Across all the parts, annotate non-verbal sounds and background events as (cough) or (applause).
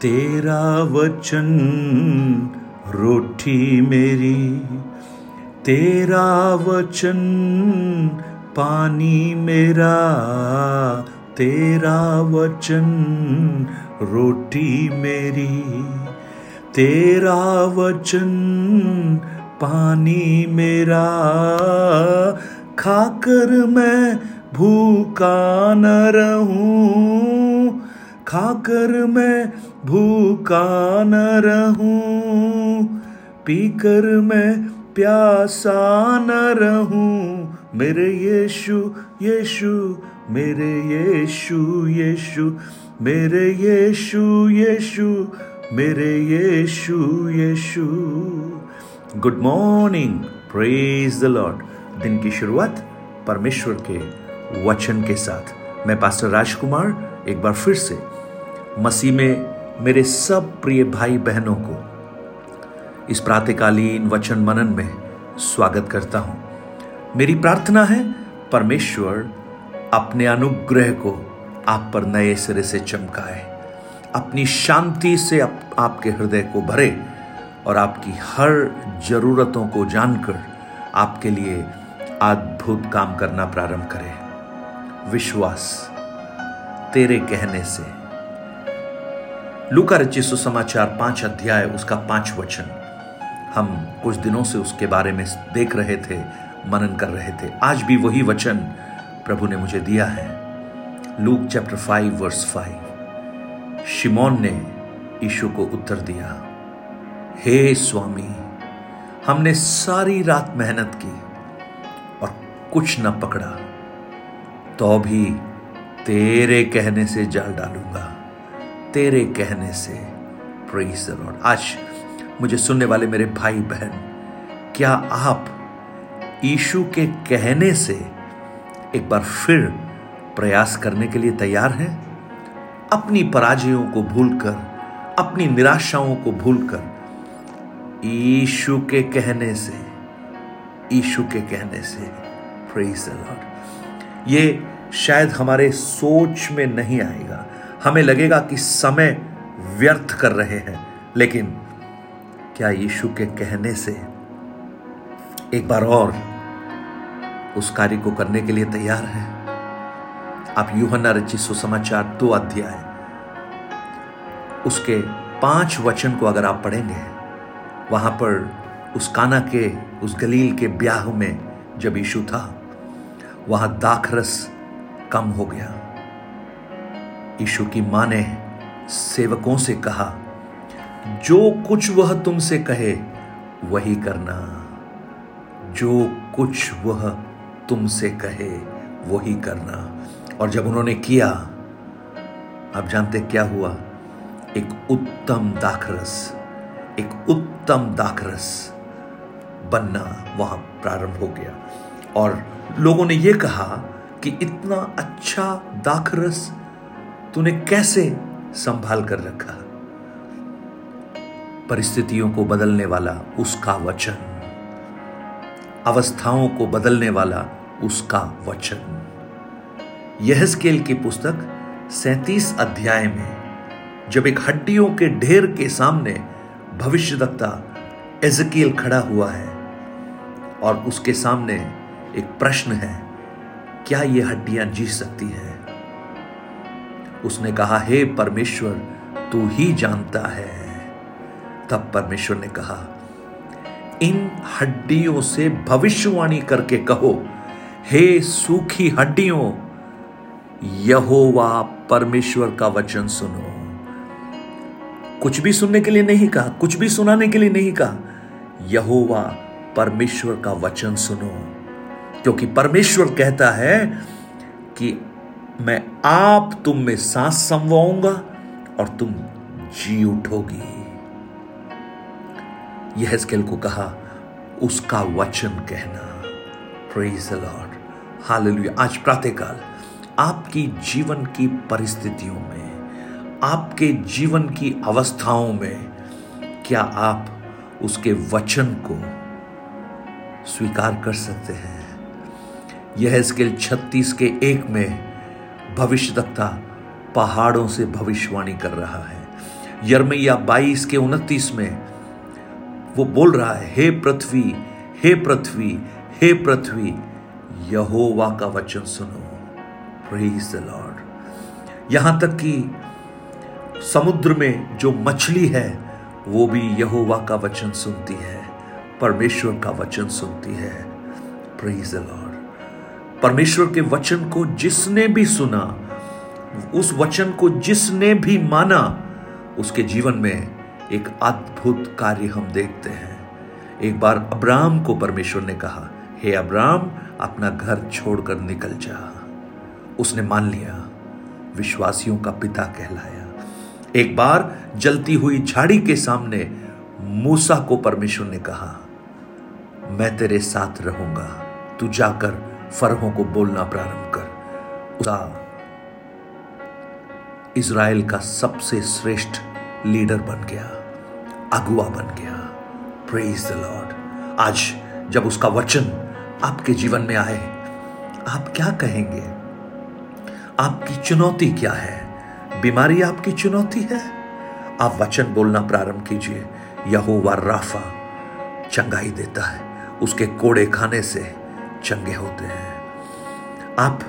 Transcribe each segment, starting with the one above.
तेरा वचन रोटी मेरी, तेरा वचन पानी मेरा, तेरा वचन रोटी मेरी, तेरा वचन पानी मेरा। खाकर मैं भूखा न रहूँ, खाकर मैं भूखा न रहूँ, पीकर मैं प्यासा न रहूँ। मेरे यीशु यीशु, मेरे यीशु यीशु, मेरे यीशु यीशु, मेरे Yeshu Yeshu. Good morning praise the lord दिन की शुरुआत परमेश्वर के वचन के साथ। मैं पास्टर राजकुमार, एक बार फिर से मसीह में मेरे सब प्रिय भाई बहनों को इस प्रातकालीन वचन मनन में स्वागत करता हूँ। मेरी प्रार्थना है परमेश्वर अपने अनुग्रह को आप पर नए सिरे से चमकाए अपनी शांति से आप, आपके हृदय को भरे और आपकी हर जरूरतों को जानकर आपके लिए अद्भुत काम करना प्रारंभ करे। विश्वास तेरे कहने से लूका रचित सुसमाचार पाँच अध्याय, उसका पाँच वचन। हम कुछ दिनों से उसके बारे में देख रहे थे, मनन कर रहे थे। आज भी वही वचन प्रभु ने मुझे दिया है। Luke chapter five, verse five. शिमोन ने यीशु को उत्तर दिया, हे स्वामी, हमने सारी रात मेहनत की और कुछ न पकड़ा तो भी तेरे कहने से जाल डालूँगा। तेरे कहने से प्रेज लॉर्ड आज मुझे सुनने वाले मेरे भाई बहन, क्या आप ईशु के कहने से एक बार फिर प्रयास करने के लिए तैयार हैं? अपनी पराजयों को भूलकर, अपनी निराशाओं को भूलकर ईशु के कहने से ईशु के कहने से प्रेज लॉर्ड ये शायद हमारे सोच में नहीं आएगा। हमें लगेगा कि समय व्यर्थ कर रहे हैं। लेकिन क्या यीशु के कहने से एक बार और उस कार्य को करने के लिए तैयार है? आप यूहन्ना रचित सुसमाचार दो अध्याय। उसके पाँच वचन को अगर आप पढ़ेंगे, वहाँ पर उस काना के, उस गलील के ब्याह में जब यीशु था, वहाँ दाखरस कम हो गया। यीशु की माँ ने सेवकों से कहा, जो कुछ वह तुमसे कहे, वही करना। जो कुछ वह तुमसे कहे, वही करना। और जब उन्होंने किया, आप जानते क्या हुआ? एक उत्तम दाखरस, एक उत्तम दाखरस बनना वहाँ प्रारंभ हो गया। और लोगों ने यह कहा कि इतना अच्छा दाखरस तूने कैसे संभाल कर रखा? परिस्थितियों को बदलने वाला उसका वचन, अवस्थाओं को बदलने वाला उसका वचन। यह स्केल की पुस्तक सैतीस अध्याय में, जब एक हड्डियों के ढेर के सामने भविष्यवक्ता एजकील खड़ा हुआ है और उसके सामने एक प्रश्न है, क्या ये हड्डियाँ जी सकती हैं? उसने कहा, हे परमेश्वर, तू ही जानता है। तब परमेश्वर ने कहा, इन हड्डियों से भविष्यवाणी करके कहो, हे सूखी हड्डियों, यहोवा परमेश्वर का वचन सुनो। कुछ भी सुनने के लिए नहीं कहा, कुछ भी सुनाने के लिए नहीं कहा, यहोवा परमेश्वर का वचन सुनो। क्योंकि परमेश्वर कहता है कि मैं आप तुम में सांस संवाऊँगा और तुम जी उठोगी। यह स्केल को कहा, उसका वचन कहना। प्रेज लॉर्ड हालेलुया आज प्रातःकाल, आपकी जीवन की परिस्थितियों में, आपके जीवन की अवस्थाओं में, क्या आप उसके वचन को स्वीकार कर सकते हैं? यह स्केल छत्तीस के एक में भविष्य दक्ता पहाड़ों से भविष्यवाणी कर रहा है। यरमैया बाईस के उनतीस में वो बोल रहा है, हे पृथ्वी हे पृथ्वी हे पृथ्वी, यहोवा का वचन सुनो। प्रेज द लॉर्ड यहाँ तक कि समुद्र में जो मछली है, वो भी यहोवा का वचन सुनती है, परमेश्वर का वचन सुनती है। प्रेज द लॉर्ड परमेश्वर के वचन को जिसने भी सुना, उस वचन को जिसने भी माना, उसके जीवन में एक अद्भुत कार्य हम देखते हैं। एक बार अब्राहम को परमेश्वर ने कहा, हे अब्राम अपना घर छोड़कर निकल जा। उसने मान लिया, विश्वासियों का पिता कहलाया। एक बार जलती हुई झाड़ी के सामने मूसा को परमेश्वर ने कहा, मैं तेरे साथ रहूँगा, तू जाकर फरहों को बोलना प्रारंभ कर। उसका इज़राइल का सबसे श्रेष्ठ लीडर बन गया अगुआ बन गया। प्रेज द लॉर्ड आज जब उसका वचन आपके जीवन में आए, आप क्या कहेंगे? आपकी चुनौती क्या है? बीमारी आपकी चुनौती है? आप वचन बोलना प्रारंभ कीजिए। यहोवा राफा चंगाई देता है। उसके कोड़े खाने से चंगे होते हैं। आप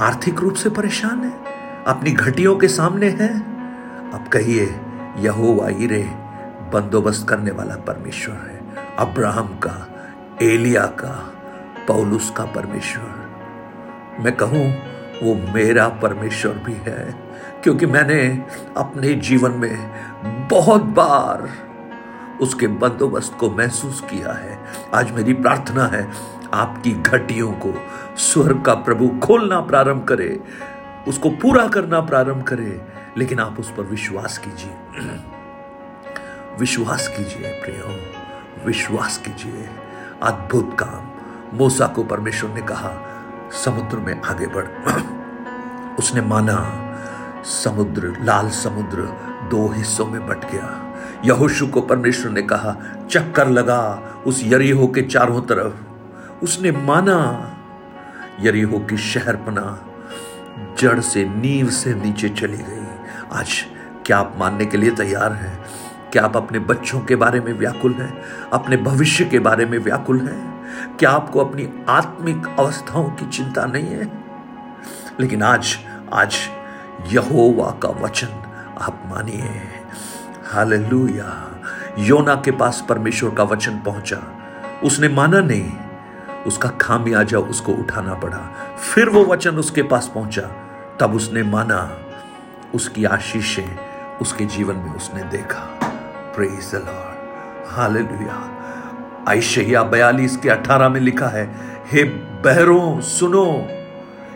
आर्थिक रूप से परेशान हैं? अपनी घटियों के सामने है? अब कहिए यहोवा रे बंदोबस्त करने वाला परमेश्वर है। अब्राहम का, एलिया का, पौलुस का परमेश्वर। मैं कहूँ, वो मेरा परमेश्वर भी है, क्योंकि मैंने अपने जीवन में बहुत बार उसके बंदोबस्त को महसूस किया है। आज मेरी प्रार्थना है, आपकी घटियों को स्वर्ग का प्रभु खोलना प्रारंभ करे, उसको पूरा करना प्रारंभ करें, लेकिन आप उस पर विश्वास कीजिए। (clears throat) विश्वास कीजिए, प्रियो, विश्वास कीजिए। अद्भुत काम। मूसा को परमेश्वर ने कहा, समुद्र में आगे बढ़। (clears throat) उसने माना, समुद्र, लाल समुद्र दो हिस्सों में बट गया। यहोशु को परमेश्वर ने कहा, चक्कर लगा उस यरीहो के चारों तरफ़। उसने माना, यरीहो की शहर पना जड़ से नींव से नीचे चली गई। आज क्या आप मानने के लिए तैयार हैं? क्या आप अपने बच्चों के बारे में व्याकुल हैं? अपने भविष्य के बारे में व्याकुल हैं? क्या आपको अपनी आत्मिक अवस्थाओं की चिंता नहीं है? लेकिन आज आज यहोवा का वचन आप मानिए। हालेलुया। योना के पास परमेश्वर का वचन पहुँचा। उसने माना नहीं। उसका खामियाजा उसको उठाना पड़ा। फिर वो वचन उसके पास पहुँचा। तब उसने माना। उसकी आशीषें उसके जीवन में उसने देखा। Praise Lord hallelujah. आइशया बयालीस के अठारह में लिखा है, हे बहरों, सुनो।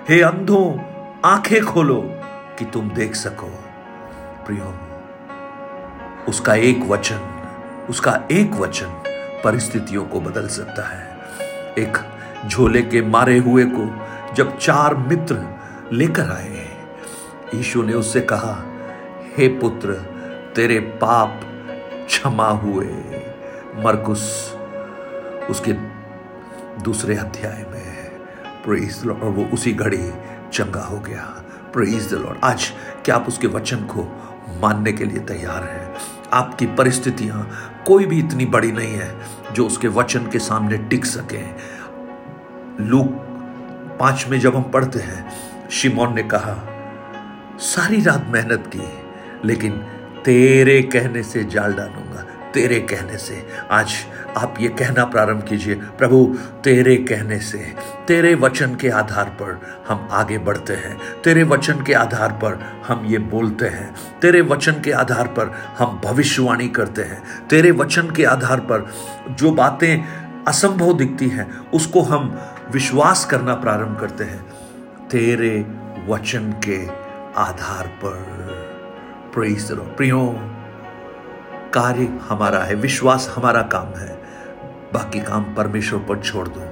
हे अंधों, आँखें खोलो कि तुम देख सको। प्रियो, उसका एक वचन, उसका एक वचन परिस्थितियों को बदल सकता है। एक झोले के मारे हुए को जब चार मित्र लेकर आए यीशु ने उससे कहा, हे पुत्र, तेरे पाप क्षमा हुए। मरकुस उसके दूसरे अध्याय में प्रेज लॉर्ड वो उसी घड़ी चंगा हो गया। प्रेज द लॉर्ड आज क्या आप उसके वचन को मानने के लिए तैयार है। आपकी परिस्थितियाँ कोई भी इतनी बड़ी नहीं है जो उसके वचन के सामने टिक सके। लूक पाँच में जब हम पढ़ते हैं, शिमोन ने कहा, सारी रात मेहनत की, लेकिन तेरे कहने से जाल डालूँगा। तेरे कहने से। आज आप ये कहना प्रारंभ कीजिए, प्रभु, तेरे कहने से। तेरे वचन के आधार पर हम आगे बढ़ते हैं। तेरे वचन के आधार पर हम ये बोलते हैं। तेरे वचन के आधार पर हम भविष्यवाणी करते हैं। तेरे वचन के आधार पर जो बातें असंभव दिखती हैं, उसको हम विश्वास करना प्रारंभ करते हैं। तेरे वचन के आधार पर। प्रियो कार्य हमारा है, विश्वास हमारा काम है। बाकी काम परमेश्वर पर छोड़ दो।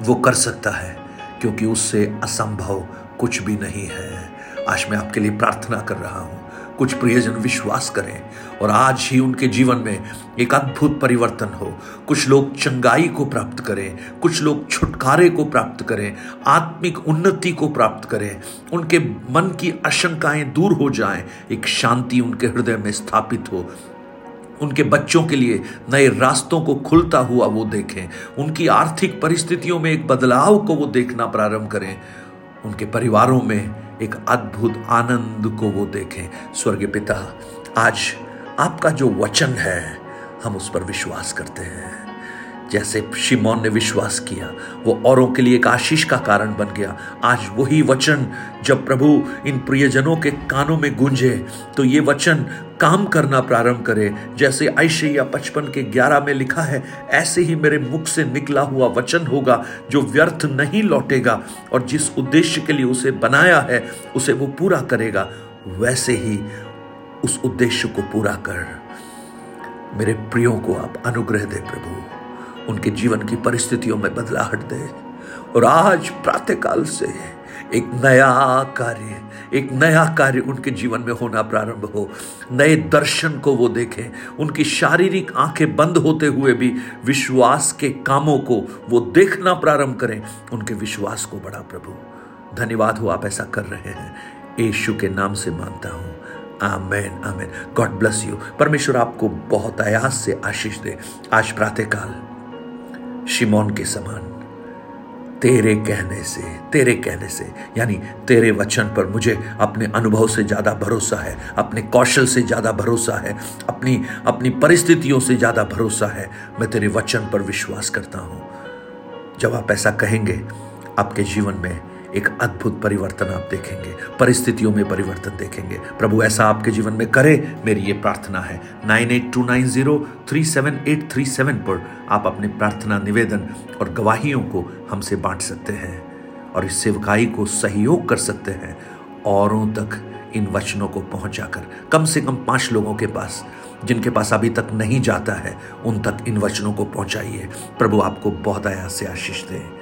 वो कर सकता है, क्योंकि उससे असंभव कुछ भी नहीं है। आज मैं आपके लिए प्रार्थना कर रहा हूँ, कुछ प्रियजन विश्वास करें और आज ही उनके जीवन में एक अद्भुत परिवर्तन हो। कुछ लोग चंगाई को प्राप्त करें, कुछ लोग छुटकारे को प्राप्त करें, आत्मिक उन्नति को प्राप्त करें। उनके मन की आशंकाएँ दूर हो जाएँ, एक शांति उनके हृदय में स्थापित हो। उनके बच्चों के लिए नए रास्तों को खुलता हुआ वो देखें। उनकी आर्थिक परिस्थितियों में एक बदलाव को वो देखना प्रारंभ करें। उनके परिवारों में एक अद्भुत आनंद को वो देखें। स्वर्ग पिता, आज आपका जो वचन है, हम उस पर विश्वास करते हैं। जैसे शिमोन ने विश्वास किया, वो औरों के लिए एक आशीष का कारण बन गया। आज वही वचन जब प्रभु इन प्रियजनों के कानों में गूंजे तो ये वचन काम करना प्रारंभ करे। जैसे ऐशैया पचपन के ग्यारह में लिखा है, ऐसे ही मेरे मुख से निकला हुआ वचन होगा जो व्यर्थ नहीं लौटेगा, और जिस उद्देश्य के लिए उसे बनाया है, उसे वो पूरा करेगा। वैसे ही उस उद्देश्य को पूरा कर। मेरे प्रियो को आप अनुग्रह दे प्रभु। उनके जीवन की परिस्थितियों में बदलाहट दे। और आज प्रातःकाल से एक नया कार्य, एक नया कार्य उनके जीवन में होना प्रारंभ हो। नए दर्शन को वो देखें। उनकी शारीरिक आँखें बंद होते हुए भी विश्वास के कामों को वो देखना प्रारंभ करें। उनके विश्वास को बड़ा प्रभु। धन्यवाद हो आप ऐसा कर रहे हैं। यीशु के नाम से मानता हूँ। Amen amen. God bless you परमेश्वर आपको बहुत आयास से आशीष दे। आज प्रातःकाल शिमोन के समान। तेरे कहने से, तेरे कहने से, यानी तेरे वचन पर मुझे अपने अनुभव से ज़्यादा भरोसा है, अपने कौशल से ज़्यादा भरोसा है, अपनी अपनी परिस्थितियों से ज़्यादा भरोसा है, मैं तेरे वचन पर विश्वास करता हूँ। जब आप ऐसा कहेंगे, आपके जीवन में एक अद्भुत परिवर्तन आप देखेंगे, परिस्थितियों में परिवर्तन देखेंगे। प्रभु, ऐसा आपके जीवन में करे, मेरी ये प्रार्थना है। Nine eight two nine zero three seven eight three seven पर आप अपने प्रार्थना, निवेदन और गवाहियों को हमसे बांट सकते हैं और इस सेवकाई को सहयोग कर सकते हैं, औरों तक इन वचनों को पहुंचाकर। कम से कम पाँच लोगों के पास, जिनके पास अभी तक नहीं जाता है, उन तक इन वचनों को पहुंचाइए। प्रभु, आपको बहुत आया से आशीष दें।